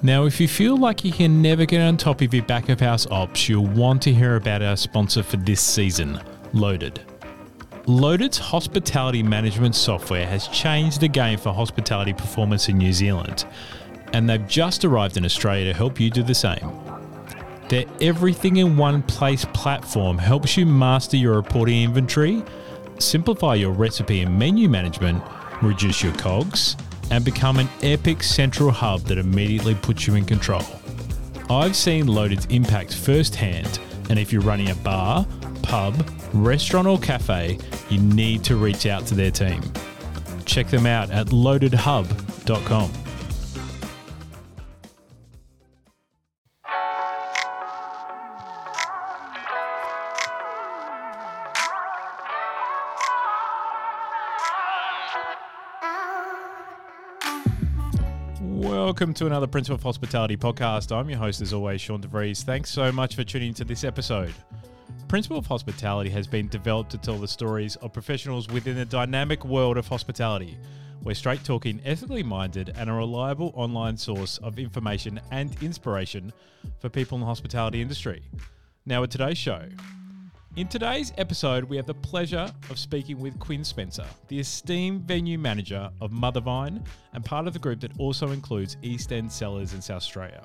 Now, if you feel like you can never get on top of your back of house ops, you'll want to hear about our sponsor for this season, Loaded. Loaded's hospitality management software has changed the game for hospitality performance in New Zealand, and they've just arrived in Australia to help you do the same. Their everything in one place platform helps you master your reporting inventory, simplify your recipe and menu management, reduce your cogs, and become an epic central hub that immediately puts you in control. I've seen Loaded's impact firsthand, and if you're running a bar, pub, restaurant, or cafe, you need to reach out to their team. Check them out at loadedhub.com. Welcome to another Principle of Hospitality podcast. I'm your host, as always, Sean DeVries. Thanks so much for tuning into this episode. Principle of Hospitality has been developed to tell the stories of professionals within the dynamic world of hospitality. We're straight talking, ethically minded, and a reliable online source of information and inspiration for people in the hospitality industry. Now, with today's show, in today's episode, we have the pleasure of speaking with Quinn Spencer, the esteemed venue manager of Mothervine and part of the group that also includes East End Cellars in South Australia.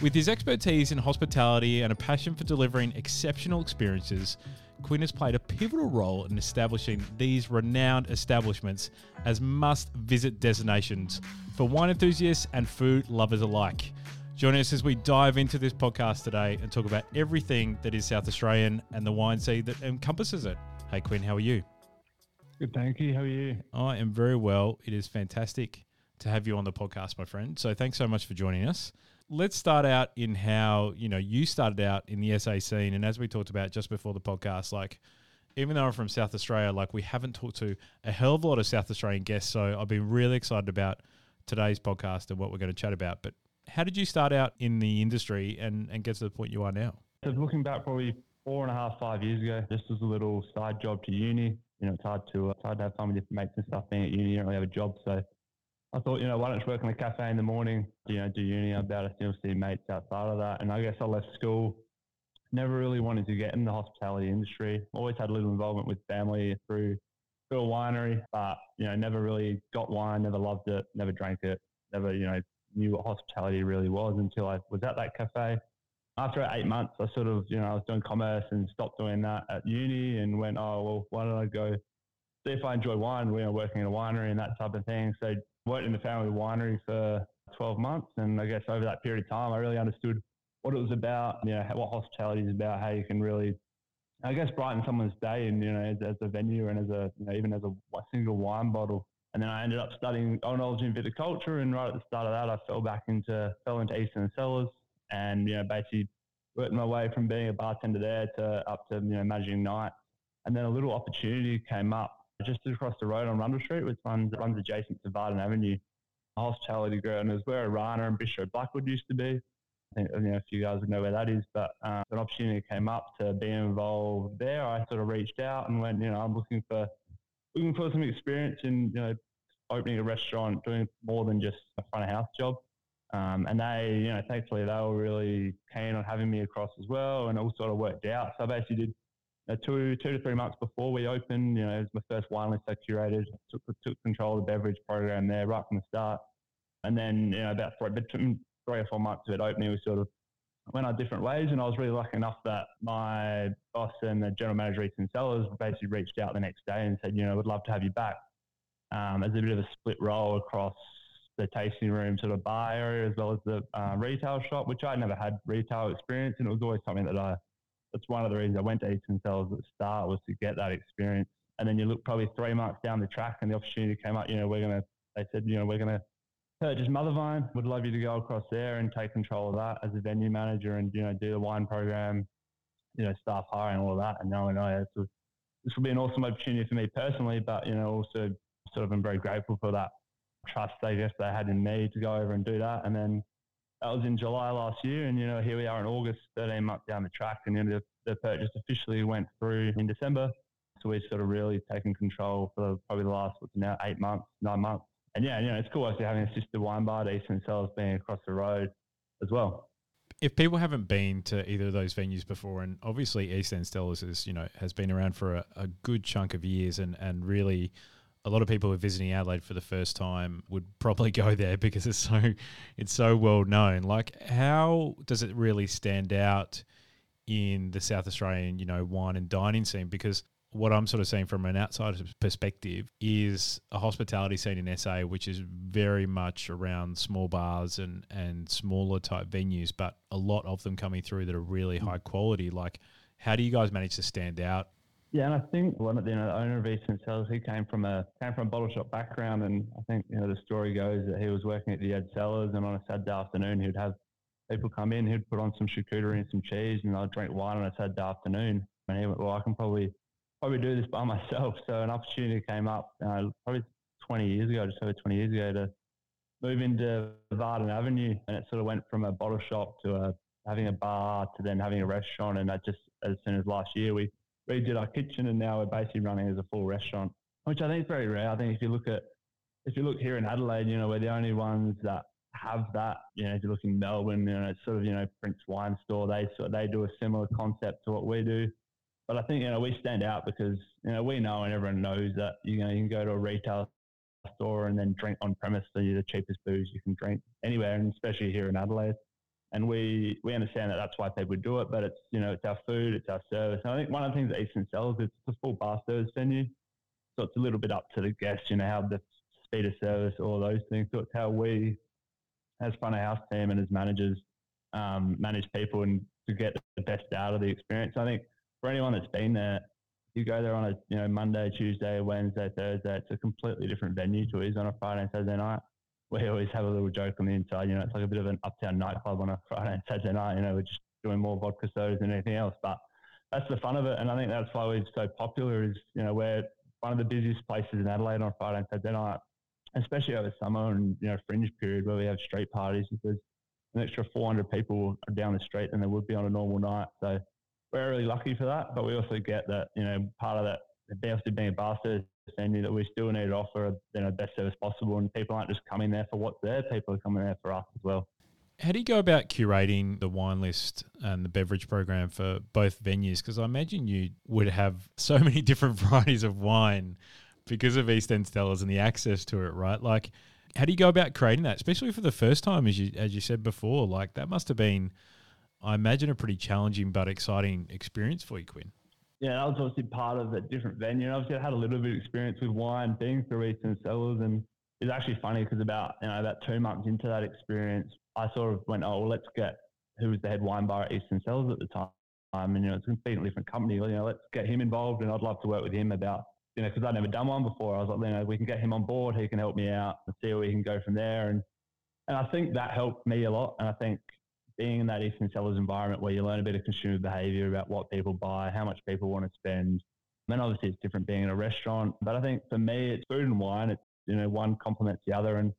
With his expertise in hospitality and a passion for delivering exceptional experiences, Quinn has played a pivotal role in establishing these renowned establishments as must visit destinations for wine enthusiasts and food lovers alike. Join us as we dive into this podcast today and talk about everything that is South Australian and the wine sea that encompasses it. Hey, Quinn, how are you? Good, thank you. How are you? I am very well. It is fantastic to have you on the podcast, my friend. So thanks so much for joining us. Let's start out in how, you know, you started out in the SA scene. And as we talked about just before the podcast, like, even though I'm from South Australia, like, we haven't talked to a hell of a lot of South Australian guests. So I've been really excited about today's podcast and what we're going to chat about. But how did you start out in the industry and, and get to the point you are now? So looking back probably four and a half, five years ago, just as a little side job to uni. You know, it's hard to it's hard to have fun with your mates and stuff being at uni. You don't really have a job, so I thought, you know, why don't you work in a cafe in the morning? You know, do uni. About to still see mates outside of that, and I guess I left school. Never really wanted to get in the hospitality industry. Always had a little involvement with family through through a winery, but you know, never really got wine. Never loved it. Never drank it. Never, you know, knew what hospitality really was until I was at that cafe. After eight months, I sort of, you know, I was doing commerce and stopped doing that at uni and went, oh, well, why don't I go see if I enjoy wine? We are working in a winery and that type of thing. So worked in the family winery for 12 months. And I guess over that period of time, I really understood what it was about, you know, what hospitality is about, how you can really, I guess, brighten someone's day and, you know, as, as a venue and as a, you know, even as a, a single wine bottle and then I ended up studying oenology and viticulture. And right at the start of that, I fell back into fell into East End Cellars, and you know basically worked my way from being a bartender there to up to you know managing nights. And then a little opportunity came up just across the road on Rundle Street, which runs runs adjacent to Vardon Avenue, a hospitality ground. It was where Orana and Bistro Blackwood used to be. I think you know if you guys would know where that is, but um, an opportunity came up to be involved there. I sort of reached out and went, you know, I'm looking for looking for some experience in you know opening a restaurant, doing more than just a front of house job. Um, and they, you know, thankfully they were really keen on having me across as well, and it all sort of worked out. So I basically did uh, two, two to three months before we opened. You know, it was my first wine list I curated, took, took control of the beverage program there right from the start. And then, you know, about three, between three or four months of it opening, we sort of went our different ways. And I was really lucky enough that my boss and the general manager, East End Cellars, basically reached out the next day and said, you know, we'd love to have you back um, as a bit of a split role across the tasting room sort of bar area as well as the uh, retail shop, which I never had retail experience, and it was always something that I. That's one of the reasons I went to East End Cellars at the start was to get that experience. And then you look probably three months down the track, and the opportunity came up. You know, we're gonna. They said, you know, we're gonna purchase Mothervine. Would love you to go across there and take control of that as a venue manager, and you know, do the wine program, you know, staff hiring, all that. And oh, this, was, this will be an awesome opportunity for me personally, but you know, also sort of am very grateful for that trust, I guess, they had in me to go over and do that. And then that was in July last year. And, you know, here we are in August, 13 months down the track. And, know, the, the purchase officially went through in December. So we've sort of really taken control for probably the last, what's now, eight months, nine months. and yeah, you know, it's cool actually having a sister wine bar, East End Cellars being across the road as well. If people haven't been to either of those venues before, and obviously East End Cellars is, you know, has been around for a, a good chunk of years and, and really a lot of people who are visiting Adelaide for the first time would probably go there because it's so it's so well known. Like how does it really stand out in the South Australian, you know, wine and dining scene? Because what I'm sort of seeing from an outsider's perspective is a hospitality scene in SA, which is very much around small bars and, and smaller type venues, but a lot of them coming through that are really mm. high quality. Like, how do you guys manage to stand out? Yeah, and I think one of the, you know, the owner of East End Cellars, he came from a came from a bottle shop background, and I think you know the story goes that he was working at the Ed Cellars, and on a Saturday afternoon he'd have people come in, he'd put on some charcuterie and some cheese, and I'd drink wine on a Saturday afternoon. And he went, well, I can probably probably do this by myself. So an opportunity came up uh, probably 20 years ago, just over 20 years ago, to move into Vardon Avenue, and it sort of went from a bottle shop to a, having a bar to then having a restaurant. And that just as soon as last year we redid our kitchen, and now we're basically running as a full restaurant, which I think is very rare. I think if you look at if you look here in Adelaide, you know, we're the only ones that have that. You know, if you look in Melbourne, you know, it's sort of you know Prince Wine Store. They sort they do a similar concept to what we do. But I think you know we stand out because you know we know and everyone knows that you know you can go to a retail store and then drink on premise so you're the cheapest booze you can drink anywhere, and especially here in Adelaide. And we we understand that that's why people do it, but it's you know it's our food, it's our service. And I think one of the things that East End Cellars is it's a full bar service venue, so it's a little bit up to the guests, you know how the speed of service, all those things. So it's how we, as front of house team and as managers, um, manage people and to get the best out of the experience. I think for anyone that's been there, you go there on a you know Monday, Tuesday, Wednesday, Thursday. It's a completely different venue to is on a Friday and Saturday night. We always have a little joke on the inside. You know, it's like a bit of an uptown nightclub on a Friday and Saturday night. You know, we're just doing more vodka sodas than anything else. But that's the fun of it, and I think that's why we're so popular. Is you know we're one of the busiest places in Adelaide on Friday and Saturday night, especially over summer and you know fringe period where we have street parties because an extra 400 people down the street than there would be on a normal night. So we're really lucky for that. But we also get that, you know, part of that, obviously being a service venue, that we still need to offer, you know, best service possible. And people aren't just coming there for what's there, people are coming there for us as well. How do you go about curating the wine list and the beverage program for both venues? Because I imagine you would have so many different varieties of wine because of East End Cellars and the access to it, right? Like, how do you go about creating that, especially for the first time, as you as you said before? Like, that must have been I imagine a pretty challenging but exciting experience for you, Quinn. Yeah, that was obviously part of a different venue. And obviously, I had a little bit of experience with wine being through East End Cellars, and it's actually funny because about you know about two months into that experience, I sort of went, oh well, let's get who was the head wine bar at East End Cellars at the time, and you know it's a completely different company. You know, let's get him involved, and I'd love to work with him about you know because I'd never done one before. I was like, you know, we can get him on board. He can help me out and see where we can go from there. And and I think that helped me a lot. And I think being in that East End Cellars environment where you learn a bit of consumer behavior about what people buy, how much people want to spend. And then obviously it's different being in a restaurant. But I think for me, it's food and wine. It's, you know, one complements the other. And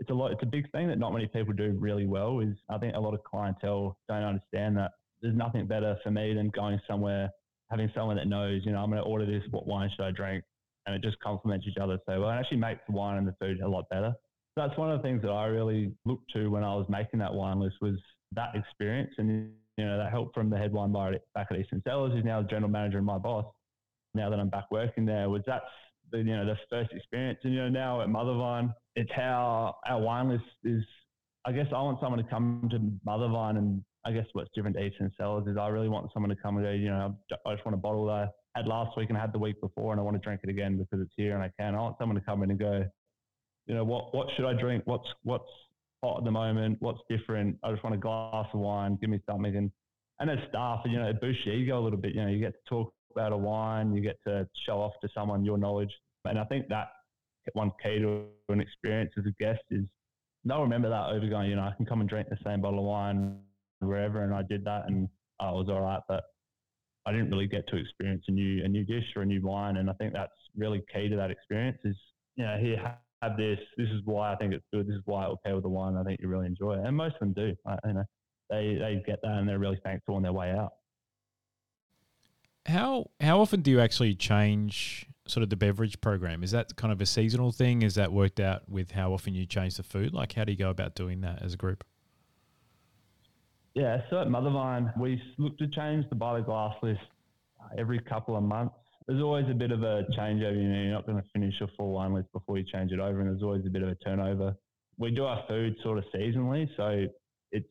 it's a lot, it's a big thing that not many people do really well is I think a lot of clientele don't understand that there's nothing better for me than going somewhere, having someone that knows, you know, I'm going to order this, what wine should I drink? And it just complements each other so well. It actually makes the wine and the food a lot better. So that's one of the things that I really looked to when I was making that wine list was that experience and you know that help from the head wine bar back at East End Cellars, who's now the general manager and my boss. Now that I'm back working there, was that's the you know the first experience, and you know now at Mothervine, it's how our wine list is. I guess I want someone to come to Mothervine, and I guess what's different to East End Cellars is I really want someone to come and go. You know, I just want a bottle that I had last week and I had the week before, and I want to drink it again because it's here and I can. I want someone to come in and go. You know what? What should I drink? What's what's hot at the moment? What's different? I just want a glass of wine. Give me something. And and as staff, you know, it boosts your ego a little bit. You know, you get to talk about a wine. You get to show off to someone your knowledge. And I think that one key to an experience as a guest is they'll remember that over going. You know, I can come and drink the same bottle of wine wherever, and I did that, and oh, it was all right. But I didn't really get to experience a new a new dish or a new wine, and I think that's really key to that experience. Is you know, here have this. This is why I think it's good. This is why it will pair with the wine. I think you really enjoy it, and most of them do. you know, they they get that and they're really thankful on their way out. How how often do you actually change sort of the beverage program? Is that kind of a seasonal thing? Is that worked out with how often you change the food? Like, how do you go about doing that as a group? Yeah, so at Mothervine, we look to change the by the glass list uh, every couple of months. There's always a bit of a changeover. You know, you're not going to finish a full wine list before you change it over, and there's always a bit of a turnover. We do our food sort of seasonally, so it's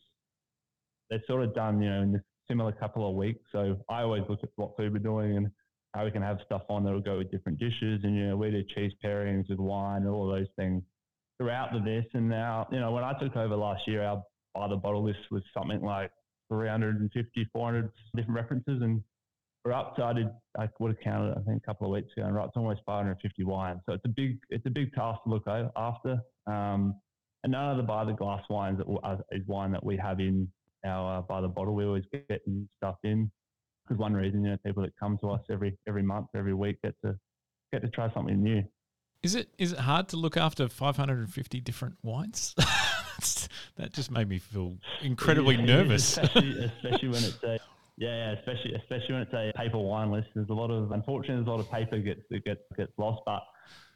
they're sort of done, you know, in this similar couple of weeks. So I always look at what food we're doing and how we can have stuff on that will go with different dishes. And, you know, we do cheese pairings with wine and all those things throughout the this. And now, you know, when I took over last year, our by the bottle list was something like 350, 400 different references. And we're up to, I did, I would have counted, I think a couple of weeks ago, and right, it's almost 550 wines. So it's a big, it's a big task to look after. Um, and none of the by the glass wines that is wine that we have in our uh, by the bottle. We always get stuff in because one reason, you know, people that come to us every every month, every week get to get to try something new. Is it is it hard to look after 550 different wines? that just made me feel incredibly yeah, nervous. Especially, especially when it's a yeah, especially especially when it's a paper wine list. There's a lot of unfortunately there's a lot of paper gets that gets gets lost, but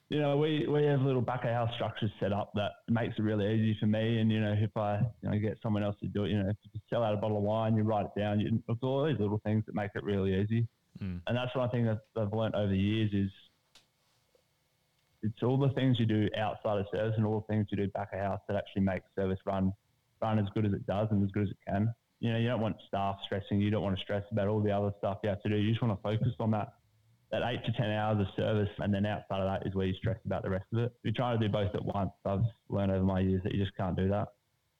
you know, we, we have little back of house structures set up that makes it really easy for me. And, you know, if I you know, get someone else to do it, you know, if you sell out a bottle of wine, you write it down, you, it's all these little things that make it really easy. Mm. And that's one thing that I've learned over the years is it's all the things you do outside of service and all the things you do back of house that actually make service run run as good as it does and as good as it can. You know, you don't want staff stressing. You don't want to stress about all the other stuff you have to do. You just want to focus on that that eight to 10 hours of service. And then outside of that is where you stress about the rest of it. You're trying to do both at once. I've learned over my years that you just can't do that.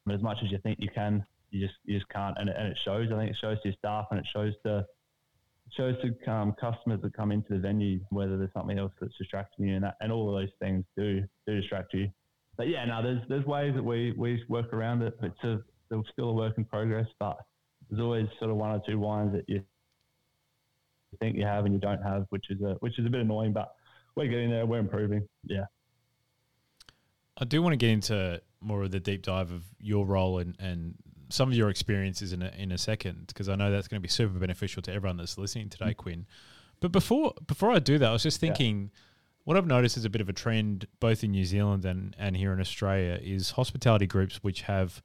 But as much as you think you can, you just you just can't. And it, and it shows. I think it shows to your staff and it shows to it shows to um, customers that come into the venue whether there's something else that's distracting you, and that, and all of those things do do distract you. But yeah, no, there's there's ways that we we work around it. It's a, it's still a work in progress, but there's always sort of one or two wines that you think you have and you don't have, which is a which is a bit annoying. But we're getting there. We're improving. Yeah. I do want to get into more of the deep dive of your role and, and some of your experiences in a, in a second because I know that's going to be super beneficial to everyone that's listening today, mm-hmm. Quinn. But before before I do that, I was just thinking. Yeah. What I've noticed is a bit of a trend, both in New Zealand and, and here in Australia, is hospitality groups which have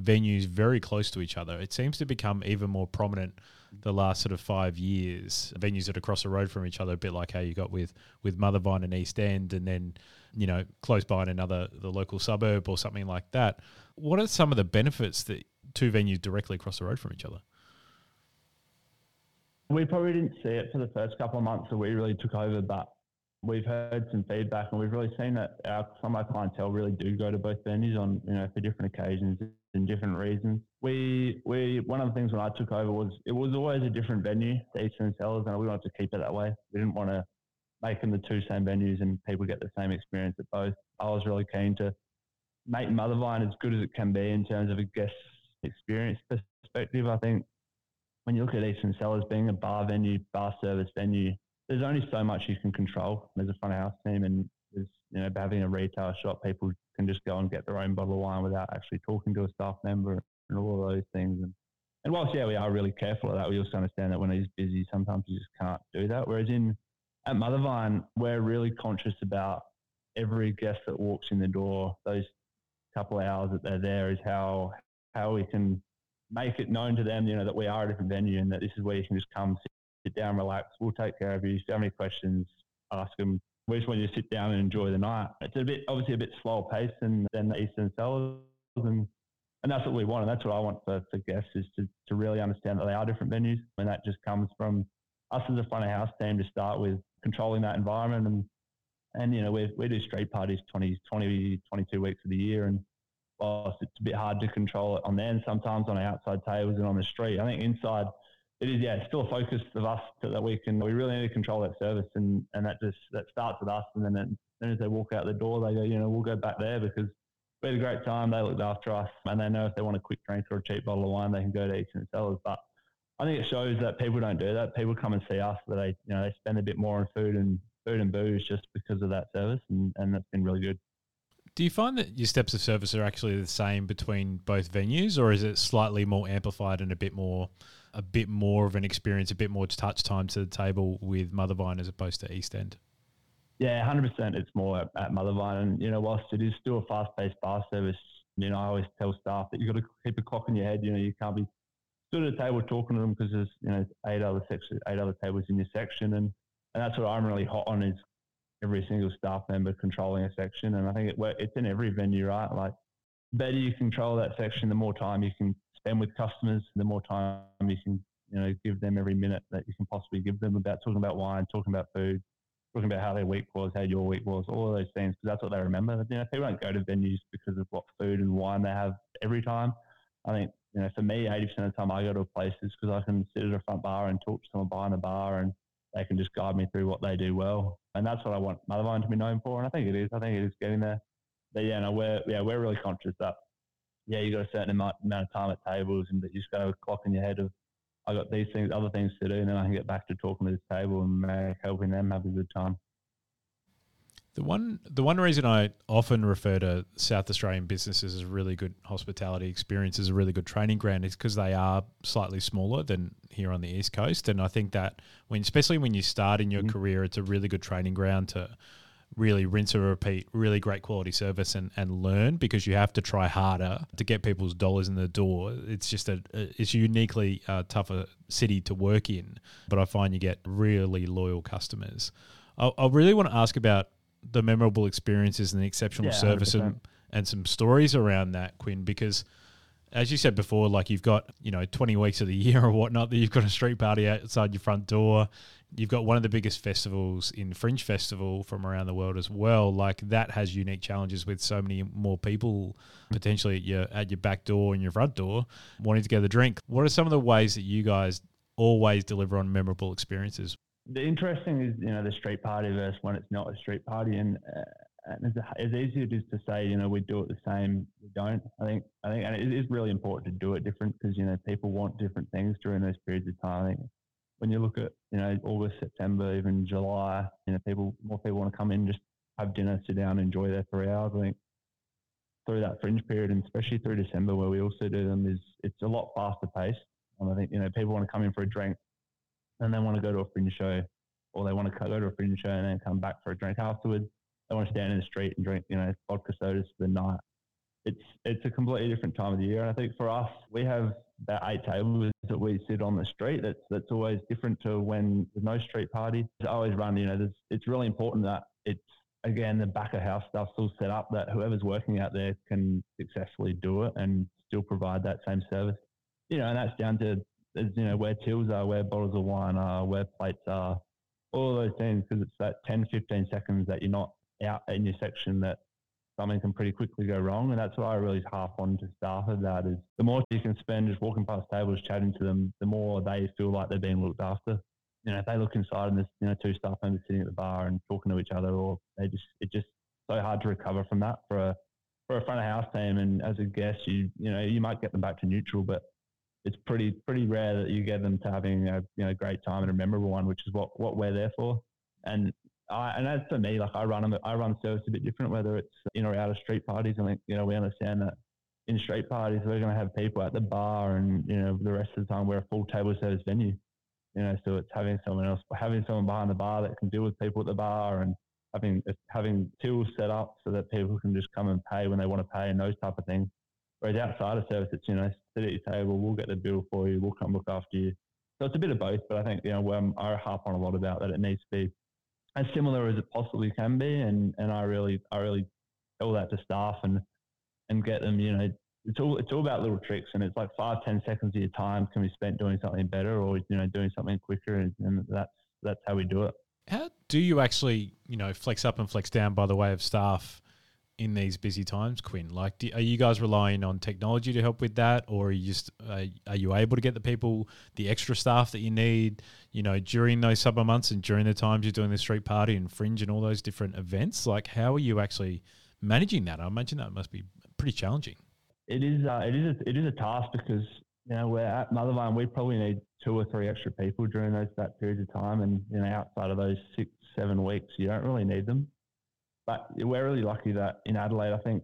venues very close to each other. It seems to become even more prominent the last sort of five years. Venues that are across the road from each other, a bit like how you got with with Mothervine and East End, and then you know close by in another the local suburb or something like that. What are some of the benefits that two venues directly across the road from each other? We probably didn't see it for the first couple of months that we really took over, but we've heard some feedback and we've really seen that our, some of our clientele really do go to both venues on you know for different occasions and different reasons. We we one of the things when I took over was it was always a different venue, the East End Cellars, and we wanted to keep it that way. We didn't want to make them the two same venues and people get the same experience at both. I was really keen to make Mothervine as good as it can be in terms of a guest experience perspective. I think when you look at East End Cellars being a bar venue, bar service venue, there's only so much you can control as a front of house team, and there's you know having a retail shop, people can just go and get their own bottle of wine without actually talking to a staff member and all of those things. And and whilst yeah, we are really careful of that, we also understand that when he's busy, sometimes you just can't do that. Whereas in at Mothervine, we're really conscious about every guest that walks in the door. Those couple of hours that they're there is how how we can make it known to them, you know, that we are a different venue and that this is where you can just come sit sit down, relax. We'll take care of you. If you have any questions, ask them. We just want you to sit down and enjoy the night. It's a bit, obviously, a bit slower pace than, than the East End Cellars. And, and that's what we want. And that's what I want for, for guests is to, to really understand that they are different venues. And that just comes from us as a front of house team to start with controlling that environment. And, and you know, we, we do street parties 20, 20, 22 weeks of the year. And whilst it's a bit hard to control it on there sometimes on outside tables and on the street, I think inside – it is, yeah, it's still a focus of us that we can, we really need to control that service. And, and that just, that starts with us. And then, it, then as they walk out the door, they go, you know, we'll go back there because we had a great time. They looked after us and they know if they want a quick drink or a cheap bottle of wine, they can go to East End Cellars. But I think it shows that people don't do that. People come and see us, that they, you know, they spend a bit more on food and food and booze just because of that service. And, and that's been really good. Do you find that your steps of service are actually the same between both venues, or is it slightly more amplified and a bit more a bit more of an experience, a bit more touch time to the table with Mothervine as opposed to East End? Yeah, hundred percent. It's more at, at Mothervine, and you know, whilst it is still a fast-paced bar service, you know, I always tell staff that you've got to keep a clock in your head. You know, you can't be stood at a table talking to them because there's you know eight other sections, eight other tables in your section, and and that's what I'm really hot on is every single staff member controlling a section, and I think it it's in every venue, right? Like, better you control that section, the more time you can spend with customers, the more time you can you know give them every minute that you can possibly give them about talking about wine, talking about food, talking about how their week was, how your week was, all of those things, because that's what they remember. You know, people don't go to venues because of what food and wine they have every time. I think, you know, for me, 80% of the time I go to a place is because I can sit at a front bar and talk to someone behind the bar and they can just guide me through what they do well. And that's what I want Mothervine to be known for. And I think it is. I think it is getting there. But yeah, no, we're, yeah, we're really conscious that, yeah, you got a certain amount, amount of time at tables and that you just got a clock in your head of I got these things, other things to do, and then I can get back to talking to this table and uh, helping them have a good time. The one, the one reason I often refer to South Australian businesses as a really good hospitality experience, as a really good training ground, is because they are slightly smaller than here on the east coast. And I think that when, especially when you start in your mm-hmm. career, it's a really good training ground to really rinse and repeat, really great quality service and, and learn because you have to try harder to get people's dollars in the door. It's just a, it's a uniquely uh, tougher city to work in, but I find you get really loyal customers. I, I really want to ask about the memorable experiences and the exceptional yeah, service and, and some stories around that, Quinn, because as you said before, like you've got, you know, 20 weeks of the year or whatnot that you've got a street party outside your front door you've got one of the biggest festivals in Fringe Festival from around the world as well. Like that has unique challenges with so many more people potentially at your at your back door and your front door wanting to get a drink. What are some of the ways that you guys always deliver on memorable experiences? The interesting is you know the street party versus when it's not a street party, and, uh, and as, as easy it is to say you know we do it the same, we don't. I think I think and it is really important to do it different because you know people want different things during those periods of time. I think when you look at you know August, September, even July, you know people more people want to come in just have dinner, sit down, enjoy their three hours. I think through that fringe period, and especially through December where we also do them, is it's a lot faster paced. And I think you know people want to come in for a drink, and then want to go to a fringe show, or they want to go to a fringe show and then come back for a drink afterwards. They want to stand in the street and drink you know vodka sodas for the night. It's it's a completely different time of the year, and I think for us, we have about eight tables that we sit on the street. That's that's always different to when there's no street party. It's always run, you know, it's really important that it's again the back of house stuff still set up that whoever's working out there can successfully do it and still provide that same service. You know, and that's down to you know where tills are, where bottles of wine are, where plates are, all those things because it's that 10, 15 seconds that you're not out in your section that something can pretty quickly go wrong. And that's what I really harp on to staff of that is the more you can spend just walking past tables, chatting to them, the more they feel like they're being looked after. You know, if they look inside and there's, you know, two staff members sitting at the bar and talking to each other or they just, it's just so hard to recover from that for a, for a front of house team. And as a guest, you, you know, you might get them back to neutral, but it's pretty, pretty rare that you get them to having a, you know, great time and a memorable one, which is what, what we're there for. And I, and as for me, like I run I run service a bit different, whether it's in or out of street parties. I think you know we understand that in street parties we're going to have people at the bar, and you know the rest of the time we're a full table service venue. You know, so it's having someone else, having someone behind the bar that can deal with people at the bar, and having having tools set up so that people can just come and pay when they want to pay, and those type of things. Whereas outside of service, it's you know sit at your table, we'll get the bill for you, we'll come look after you. So it's a bit of both, but I think you know um, I harp on a lot about that it needs to be as similar as it possibly can be. And, and I really, I really tell that to staff and, and get them, you know, it's all, it's all about little tricks and it's like five, ten seconds of your time can be spent doing something better or, you know, doing something quicker. And, and that's, that's how we do it. How do you actually, you know, flex up and flex down by the way of staff in these busy times, Quinn? Like, do, are you guys relying on technology to help with that, or are you just uh, are you able to get the people, the extra staff that you need, you know, during those summer months and during the times you're doing the street party and fringe and all those different events? Like, how are you actually managing that? I imagine that must be pretty challenging. It is. Uh, it is. A, it is a task because you know we're at Mothervine. We probably need two or three extra people during those that periods of time, and you know outside of those six, seven weeks, you don't really need them. But we're really lucky that in Adelaide, I think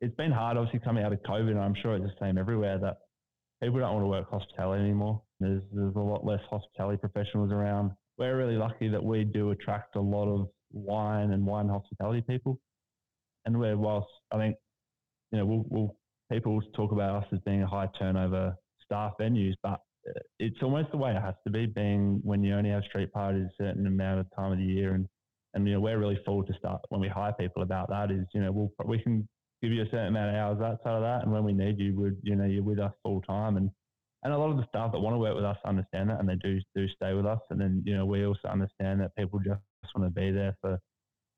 it's been hard, obviously, coming out of COVID, and I'm sure it's the same everywhere, that people don't want to work hospitality anymore. There's there's a lot less hospitality professionals around. We're really lucky that we do attract a lot of wine and wine hospitality people, and we're whilst I think you know we'll, we'll people talk about us as being a high turnover staff venues, but it's almost the way it has to be. Being when you only have street parties a certain amount of time of the year, and and you know we're really full to start when we hire people about that. Is you know we'll we can give you a certain amount of hours outside of that, and when we need you, would you know you're with us full time, and and a lot of the staff that want to work with us understand that, and they do do stay with us, and then you know we also understand that people just want to be there for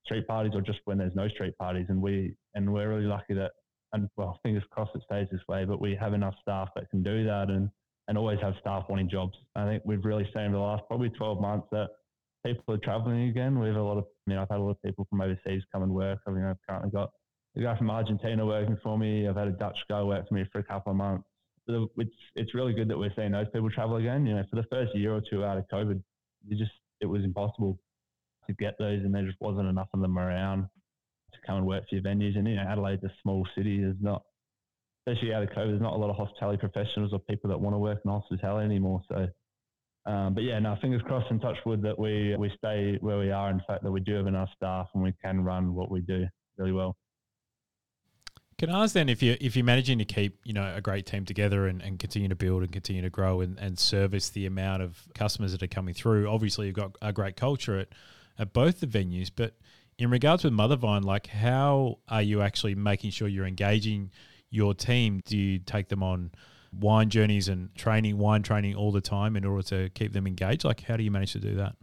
street parties or just when there's no street parties, and we and we're really lucky that and well fingers crossed it stays this way, but we have enough staff that can do that, and and always have staff wanting jobs. I think we've really seen in the last probably 12 months that people are traveling again. We have a lot of, I mean, I've had a lot of people from overseas come and work. I mean, I've currently got a guy from Argentina working for me. I've had a Dutch guy work for me for a couple of months. It's it's really good that we're seeing those people travel again. You know, for the first year or two out of COVID, you just it was impossible to get those, and there just wasn't enough of them around to come and work for your venues. And you know, Adelaide's a small city. There's not especially out of COVID, there's not a lot of hospitality professionals or people that want to work in hospitality anymore. So, um, but yeah, no, fingers crossed and touch wood that we, we stay where we are. In fact, that we do have enough staff and we can run what we do really well. Can I ask then if you if you're managing to keep you know a great team together and, and continue to build and continue to grow and, and service the amount of customers that are coming through? Obviously, you've got a great culture at at both the venues, but in regards with Mothervine, like how are you actually making sure you're engaging your team? Do you take them on wine journeys and training, wine training all the time in order to keep them engaged? Like, how do you manage to do that?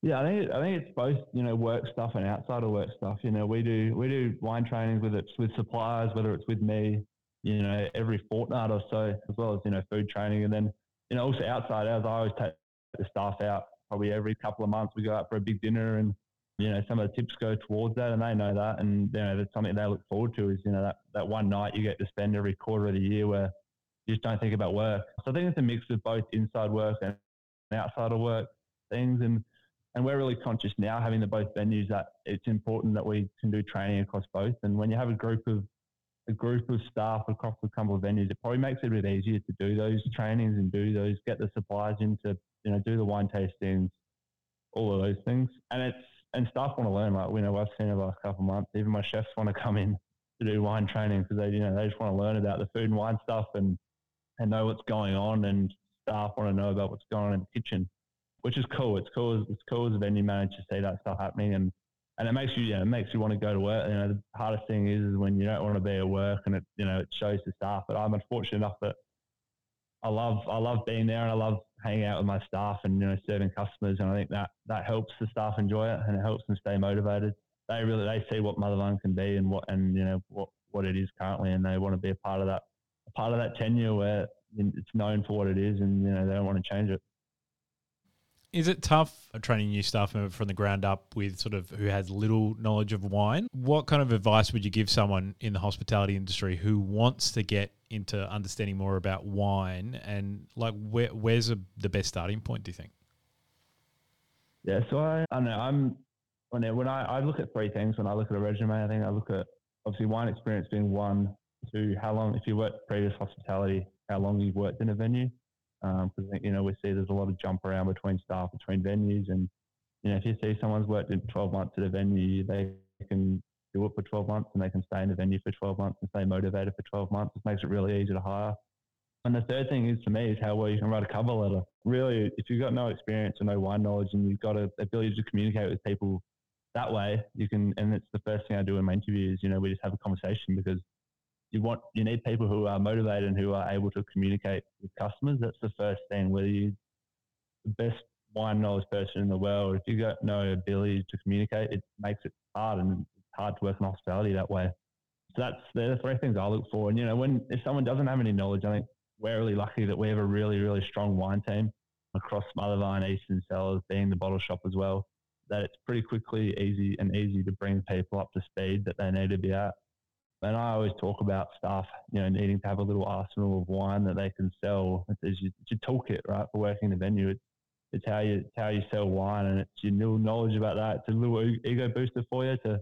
Yeah, I think I think it's both, you know, work stuff and outside of work stuff. You know, we do we do wine trainings whether it's with suppliers, whether it's with me, you know, every fortnight or so, as well as you know food training, and then you know also outside as I always take the staff out probably every couple of months. We go out for a big dinner and you know, some of the tips go towards that and they know that. And, you know, that's something they look forward to is, you know, that, that one night you get to spend every quarter of the year where you just don't think about work. So I think it's a mix of both inside work and outside of work things. And, and we're really conscious now having the both venues that it's important that we can do training across both. And when you have a group of, a group of staff across a couple of venues, it probably makes it a bit easier to do those trainings and do those, get the suppliers in to, you know, do the wine tastings, all of those things. And it's, and staff want to learn. Like we know I've seen over the last couple of months, even my chefs want to come in to do wine training because they you know they just want to learn about the food and wine stuff and and know what's going on. And staff want to know about what's going on in the kitchen, which is cool. It's cool. It's cool as a venue manager to see that stuff happening and. And it makes you, you know, it makes you want to go to work. You know, the hardest thing is, is when you don't want to be at work, and it, you know, it shows the staff. But I'm unfortunate enough that I love, I love being there, and I love hanging out with my staff and you know serving customers, and I think that that helps the staff enjoy it and it helps them stay motivated. They really they see what Mothervine can be and what and you know what what it is currently, and they want to be a part of that a part of that tenure where it's known for what it is, and you know they don't want to change it. Is it tough training new staff member from the ground up with sort of who has little knowledge of wine? What kind of advice would you give someone in the hospitality industry who wants to get into understanding more about wine and like where, where's a, the best starting point? Do you think? Yeah, so I, I don't know. I'm when I, when I, I look at three things when I look at a resume. I think I look at obviously wine experience being one, two, how long if you worked previous hospitality, how long you've worked in a venue because um, you know we see there's a lot of jump around between staff between venues, and you know if you see someone's worked in 12 months at a venue, they can do it for 12 months and they can stay in the venue for 12 months and stay motivated for 12 months. It makes it really easy to hire. And the third thing is to me is how well you can write a cover letter. Really, if you've got no experience or no wine knowledge and you've got a ability to communicate with people that way, you can. And it's the first thing I do in my interviews. You know, we just have a conversation because you want you need people who are motivated and who are able to communicate with customers. That's the first thing. Whether you're the best wine knowledge person in the world, if you've got no ability to communicate, it makes it hard and hard to work in hospitality that way. So that's the three things I look for. And you know, when if someone doesn't have any knowledge, I think we're really lucky that we have a really really strong wine team across Mothervine, East End Cellars, being the bottle shop as well. That it's pretty quickly easy and easy to bring people up to speed that they need to be at. And I always talk about staff, you know, needing to have a little arsenal of wine that they can sell. It's your, it's your toolkit, right, for working the venue. It's, it's how you it's how you sell wine, and it's your knowledge about that. It's a little ego booster for you to,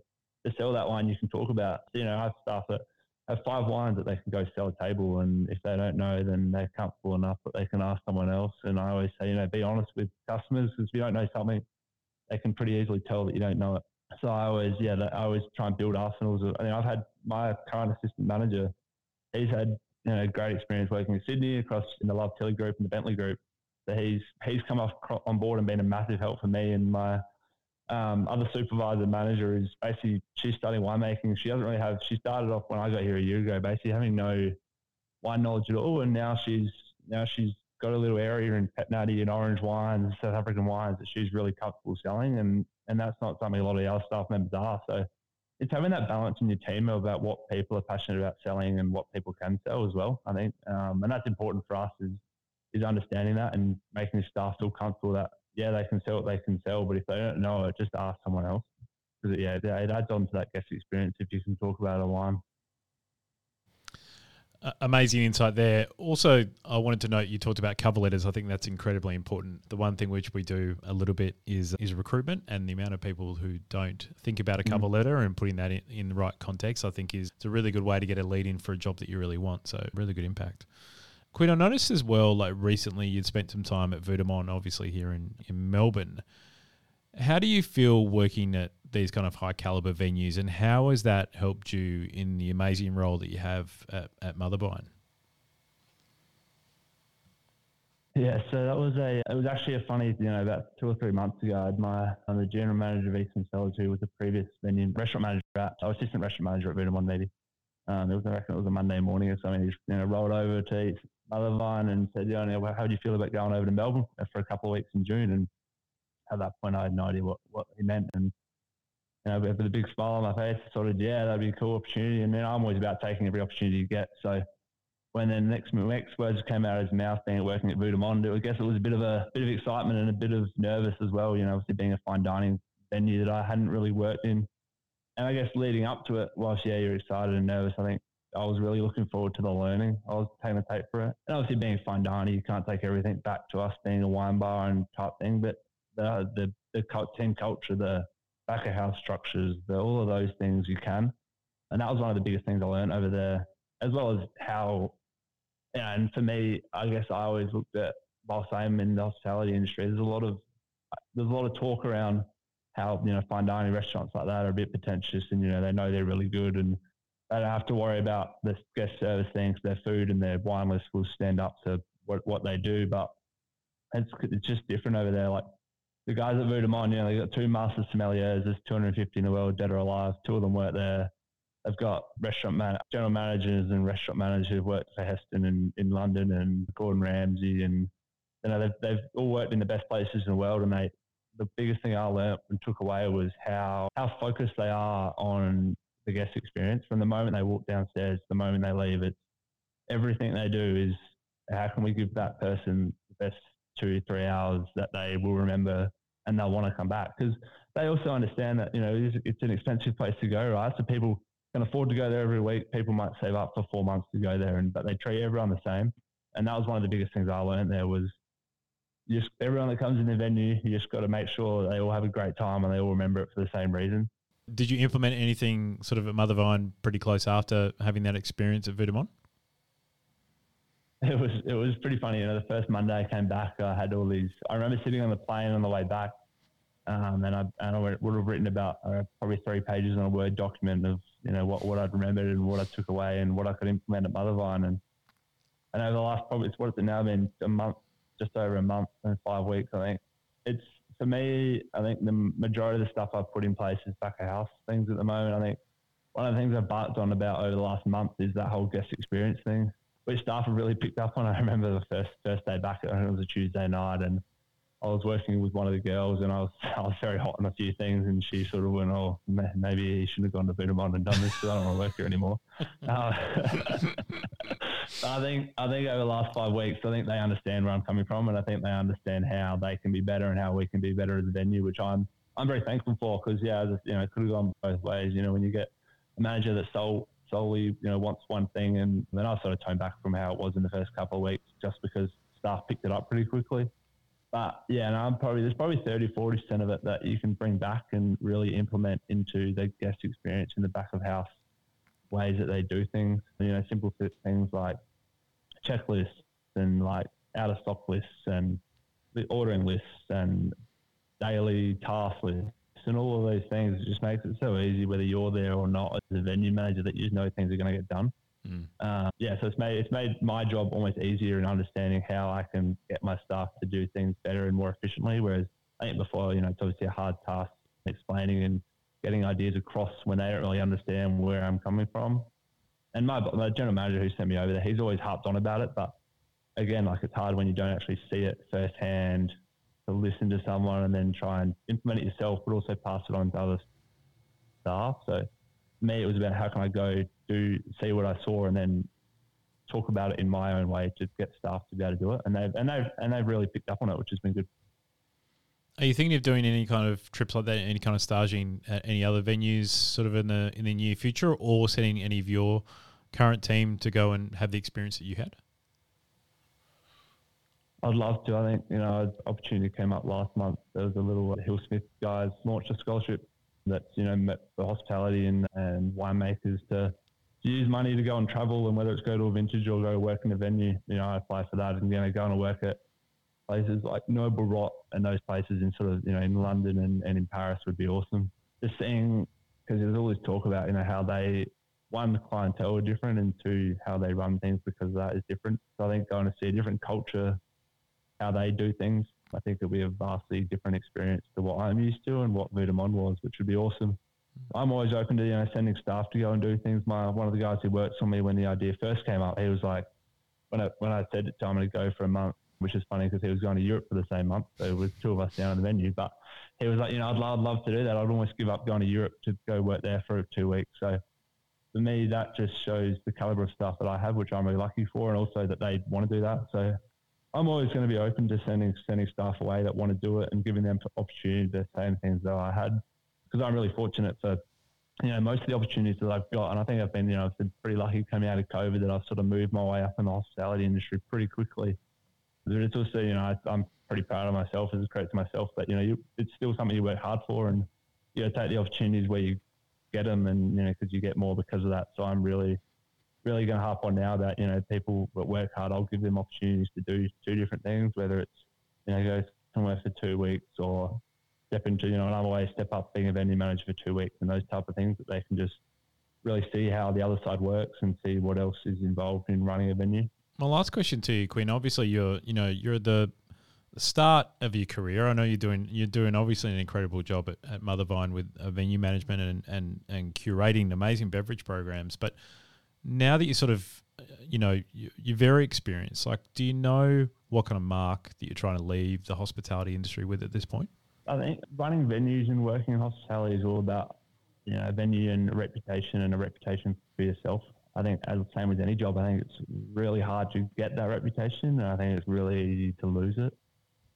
to sell that wine you can talk about. You know, I have staff that have five wines that they can go sell a table, and if they don't know, then they're comfortable enough that they can ask someone else. And I always say, you know, be honest with customers because if you don't know something, they can pretty easily tell that you don't know it. So I always, yeah, I always try and build arsenals. I mean, I've had my current assistant manager. He's had you know great experience working in Sydney across in the Love Tilly group and the Bentley group. So he's he's come off on board and been a massive help for me and my um, other supervisor manager is basically she's studying winemaking. She doesn't really have. She started off when I got here a year ago, basically having no wine knowledge at all, and now she's now she's got a little area in pet nutty and orange wines, South African wines that she's really comfortable selling, and and that's not something a lot of the other staff members are. So it's having that balance in your team about what people are passionate about selling and what people can sell as well. I think, um, and that's important for us is is understanding that and making the staff feel comfortable that yeah they can sell what they can sell, but if they don't know it, just ask someone else because yeah, it adds on to that guest experience if you can talk about a wine amazing insight there. Also, I wanted to note you talked about cover letters. I think that's incredibly important. The one thing which we do a little bit is is recruitment, and the amount of people who don't think about a mm. cover mm. letter and putting that in, in the right context, I think is it's a really good way to get a lead in for a job that you really want. So, really good impact. Quinn, I noticed as well, like recently you'd spent some time at de obviously here in, in Melbourne. How do you feel working at these kind of high caliber venues, and how has that helped you in the amazing role that you have at, at? Yeah, so that was a. It was actually a funny, you know, about two or three months ago. I had my I'm the general manager of East End Cellars, who was the previous venue restaurant manager at. Was assistant restaurant manager at de maybe. Um, it was I reckon it was a Monday morning or something. He just, you know rolled over to Mothervine and said, "Yeah, know, how do you feel about going over to Melbourne for a couple of weeks in June?" And at that point, I had no idea what, what he meant. And, you know, with a big smile on my face, sort of, yeah, that'd be a cool opportunity. And then I'm always about taking every opportunity you get. So when the next, next words came out of his mouth, being working at Vue Monde, I guess it was a bit of a bit of excitement and a bit of nervous as well. You know, obviously being a fine dining venue that I hadn't really worked in. And I guess leading up to it, whilst yeah, you're excited and nervous, I think I was really looking forward to the learning. I was taking the tape for it. And obviously being fine dining, you can't take everything back to us being a wine bar and type thing. But the the, the team culture, the back of house structures, the, all of those things you can. And that was one of the biggest things I learned over there, as well as how, and for me, I guess I always looked at, whilst I'm in the hospitality industry, there's a lot of, there's a lot of talk around how, you know, fine dining restaurants like that are a bit pretentious and, you know, they know they're really good and they don't have to worry about the guest service things, their food and their wine list will stand up to what, what they do. But it's, it's just different over there. Like the guys at Vue de Monde, you know, they've got two master sommeliers. There's 250 in the world, dead or alive. Two of them work there. They've got restaurant man- general managers and restaurant managers who've worked for Heston in, in London and Gordon Ramsay. And, you know, they've, they've all worked in the best places in the world. And they, the biggest thing I learned and took away was how, how focused they are on the guest experience. From the moment they walk downstairs, the moment they leave, it's everything they do is how can we give that person the best two, three hours that they will remember and they'll want to come back because they also understand that you know it's, it's, an expensive place to go, right? So people can afford to go there every week. People might save up for four months to go there, and but they treat everyone the same. And that was one of the biggest things I learned there was just everyone that comes in the venue, you just got to make sure they all have a great time and they all remember it for the same reason. Did you implement anything sort of at Mothervine pretty close after having that experience at Vue it was it was pretty funny. You know, the first Monday I came back, I had all these. I remember sitting on the plane on the way back, um, and I and I would have written about uh, probably three pages on a Word document of you know what, what I'd remembered and what I took away and what I could implement at Mothervine. And and over the last probably it's what it's now been a month, just over a month and five weeks. I think it's for me. I think the majority of the stuff I've put in place is back of house things at the moment. I think one of the things I've barked on about over the last month is that whole guest experience thing which staff have really picked up on. I remember the first first day back, it was a Tuesday night, and I was working with one of the girls, and I was I was very hot on a few things, and she sort of went, "Oh, maybe he shouldn't have gone to Monde and done this because I don't want to work here anymore." uh, I think I think over the last five weeks, I think they understand where I'm coming from, and I think they understand how they can be better and how we can be better as a venue, which I'm I'm very thankful for because yeah, you know, it could have gone both ways. You know, when you get a manager that's so solely, you know, wants one thing. And then I sort of toned back from how it was in the first couple of weeks just because staff picked it up pretty quickly. But yeah, and I'm probably there's probably 30, 40 percent of it that you can bring back and really implement into the guest experience in the back of house. Ways that they do things. You know, simple things like checklists and like out of stock lists and the ordering lists and daily task lists and all of those things. It just makes it so easy, whether you're there or not, as a venue manager, that you just know things are going to get done. Mm. Uh, yeah, so it's made it's made my job almost easier in understanding how I can get my staff to do things better and more efficiently. Whereas I think before, you know, it's obviously a hard task explaining and getting ideas across when they don't really understand where I'm coming from. And my, my general manager who sent me over there, he's always harped on about it. But again, like it's hard when you don't actually see it firsthand to listen to someone and then try and implement it yourself, but also pass it on to other staff. So for me, it was about how can I go do see what I saw and then talk about it in my own way to get staff to be able to do it. And they've and they've and they've really picked up on it, which has been good. Are you thinking of doing any kind of trips like that, any kind of staging at any other venues, sort of in the in the near future, or sending any of your current team to go and have the experience that you had? I'd love to. I think you know, an opportunity came up last month. There was a little Hill-Smith guys launched a scholarship that's you know met for hospitality and, and winemakers to, to use money to go and travel, and whether it's go to a vintage or go work in a venue. You know, I apply for that and you know go and work at places like Noble Rot and those places in sort of, you know, in London and, and in Paris would be awesome. Just seeing, because there's always talk about, you know, how they, one, the clientele are different and two, how they run things because that is different. So I think going to see a different culture, how they do things, I think it'll be a vastly different experience to what I'm used to and what Vue De Monde was, which would be awesome. I'm always open to you know sending staff to go and do things. My one of the guys who works for me when the idea first came up, he was like, when I when I said to him I'm going to go for a month, which is funny because he was going to Europe for the same month. So it was two of us down at the venue. But he was like, you know, I'd love, to do that. I'd almost give up going to Europe to go work there for two weeks. So for me, that just shows the caliber of stuff that I have, which I'm really lucky for, and also that they want to do that. So I'm always going to be open to sending sending staff away that want to do it and giving them opportunity to same things that I had because I'm really fortunate for you know most of the opportunities that I've got, and I think I've been you know I've been pretty lucky coming out of COVID that I've sort of moved my way up in the hospitality industry pretty quickly but it's also, you know, I, am pretty proud of myself as a credit to myself that, you know, you, it's still something you work hard for and, you know, take the opportunities where you get them and, you know, because you get more because of that. So I'm really, really going to harp on now that, you know, people that work hard, I'll give them opportunities to do two different things, whether it's, you know, go somewhere for two weeks or step into, you know, another way, step up being a venue manager for two weeks and those type of things that they can just really see how the other side works and see what else is involved in running a venue. My last question to you, Quinn. Obviously, you're you know you're the start of your career. I know you're doing you're doing obviously an incredible job at, at Mothervine with uh, venue management and, and and curating amazing beverage programs. But now that you're sort of uh, you know you're very experienced, like do you know what kind of mark that you're trying to leave the hospitality industry with at this point? I think running venues and working in hospitality is all about you know a venue and a reputation and a reputation for yourself. I think, as the same as any job, I think it's really hard to get that reputation, and I think it's really easy to lose it.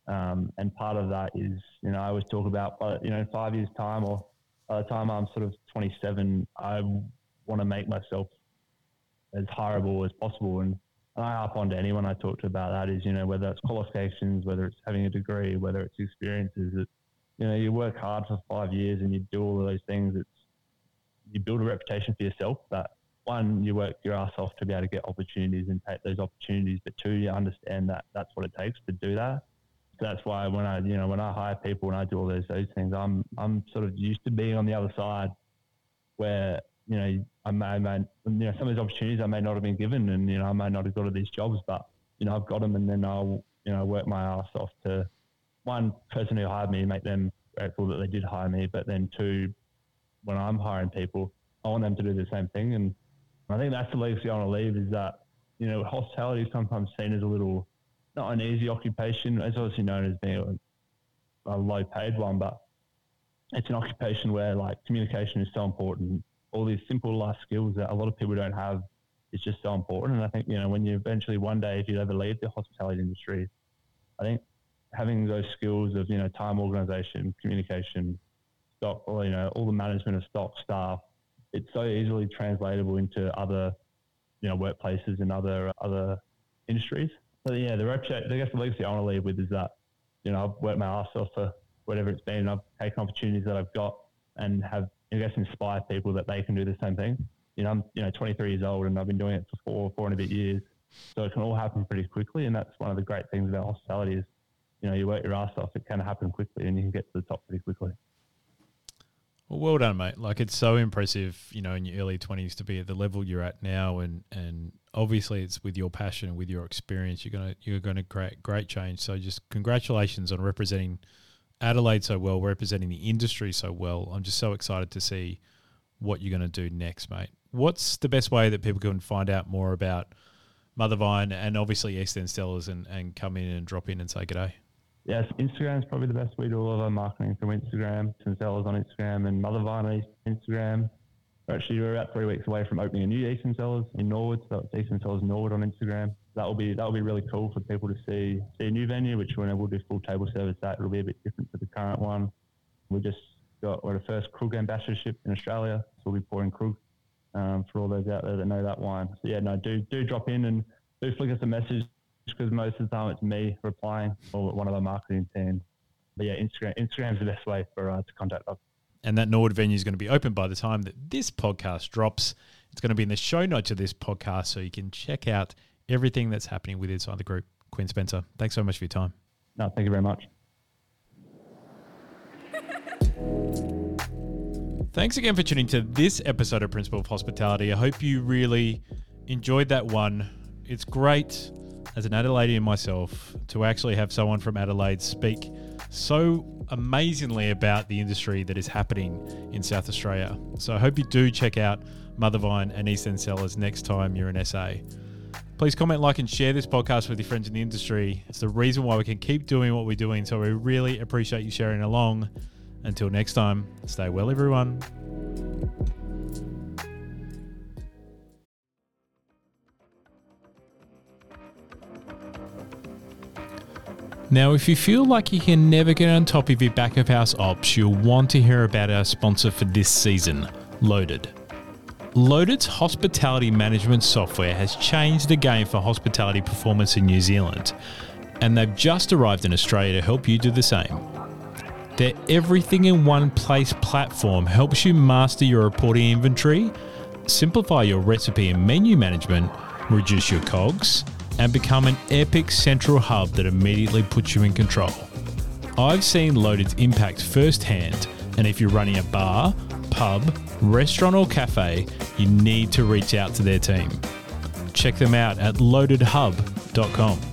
Um, and part of that is, you know, I always talk about, you know, in five years' time, or by the time I'm sort of 27, I want to make myself as hireable as possible. And, and I harp on to anyone I talk to about that is, you know, whether it's qualifications, whether it's having a degree, whether it's experiences, that you know, you work hard for five years and you do all of those things. It's you build a reputation for yourself that one, you work your ass off to be able to get opportunities and take those opportunities, but two, you understand that that's what it takes to do that. So that's why when I, you know, when I hire people and I do all those those things, I'm I'm sort of used to being on the other side, where you know I may, I may you know some of these opportunities I may not have been given, and you know I may not have got to these jobs, but you know I've got them, and then I'll you know work my ass off to one person who hired me, make them grateful that they did hire me, but then two, when I'm hiring people, I want them to do the same thing, and I think that's the legacy I want to leave is that, you know, hospitality is sometimes seen as a little, not an easy occupation. It's obviously known as being a, a low paid one, but it's an occupation where like communication is so important. All these simple life skills that a lot of people don't have is just so important. And I think, you know, when you eventually one day, if you ever leave the hospitality industry, I think having those skills of, you know, time organization, communication, stock, or, you know, all the management of stock staff, it's so easily translatable into other, you know, workplaces and other other industries. So yeah, the I guess the legacy I want to leave with is that, you know, I've worked my ass off for whatever it's been. And I've taken opportunities that I've got and have, I guess, inspired people that they can do the same thing. you know, I'm you know 23 years old and I've been doing it for four, four and a bit years. So it can all happen pretty quickly, and that's one of the great things about hospitality is, you know, you work your ass off, it can happen quickly, and you can get to the top pretty quickly. Well, well done, mate. Like it's so impressive, you know, in your early twenties to be at the level you're at now, and and obviously it's with your passion and with your experience, you're gonna you're gonna create great change. So just congratulations on representing Adelaide so well, representing the industry so well. I'm just so excited to see what you're to do next, mate. What's the best way that people can find out more about Mothervine and obviously East End Cellars and, and come in and drop in and say g'day? Yes, Instagram is probably the best. way to do all of our marketing through Instagram, and Cellars on Instagram, and Mothervine on Instagram. Actually, we're about three weeks away from opening a new East End Cellars in Norwood, so it's East End Cellars Norwood on Instagram. That will be that will be really cool for people to see see a new venue, which when we'll do full table service. That it'll be a bit different to the current one. We just got we're the first Krug ambassadorship in Australia, so we'll be pouring Krug um, for all those out there that know that wine. So yeah, no, do do drop in and do flick us a message because most of the time it's me replying or one of our marketing team. But yeah, Instagram Instagram's the best way for uh, to contact us. And that Nord venue is going to be open by the time that this podcast drops. It's going to be in the show notes of this podcast, so you can check out everything that's happening with inside the group. Quinn Spencer, thanks so much for your time. No, thank you very much. Thanks again for tuning to this episode of Principle of Hospitality. I hope you really enjoyed that one. It's great as an Adelaidean myself to actually have someone from Adelaide speak so amazingly about the industry that is happening in South Australia. So I hope you do check out Mothervine and East End Cellars next time you're in SA. Please comment, like, and share this podcast with your friends in the industry. It's the reason why we can keep doing what we're doing. So we really appreciate you sharing along. Until next time, stay well, everyone. Now, if you feel like you can never get on top of your back of house ops, you'll want to hear about our sponsor for this season, Loaded. Loaded's hospitality management software has changed the game for hospitality performance in New Zealand, and they've just arrived in Australia to help you do the same. Their everything in one place platform helps you master your reporting inventory, simplify your recipe and menu management, reduce your cogs, and become an epic central hub that immediately puts you in control. I've seen Loaded's impact firsthand, and if you're running a bar, pub, restaurant, or cafe, you need to reach out to their team. Check them out at loadedhub.com.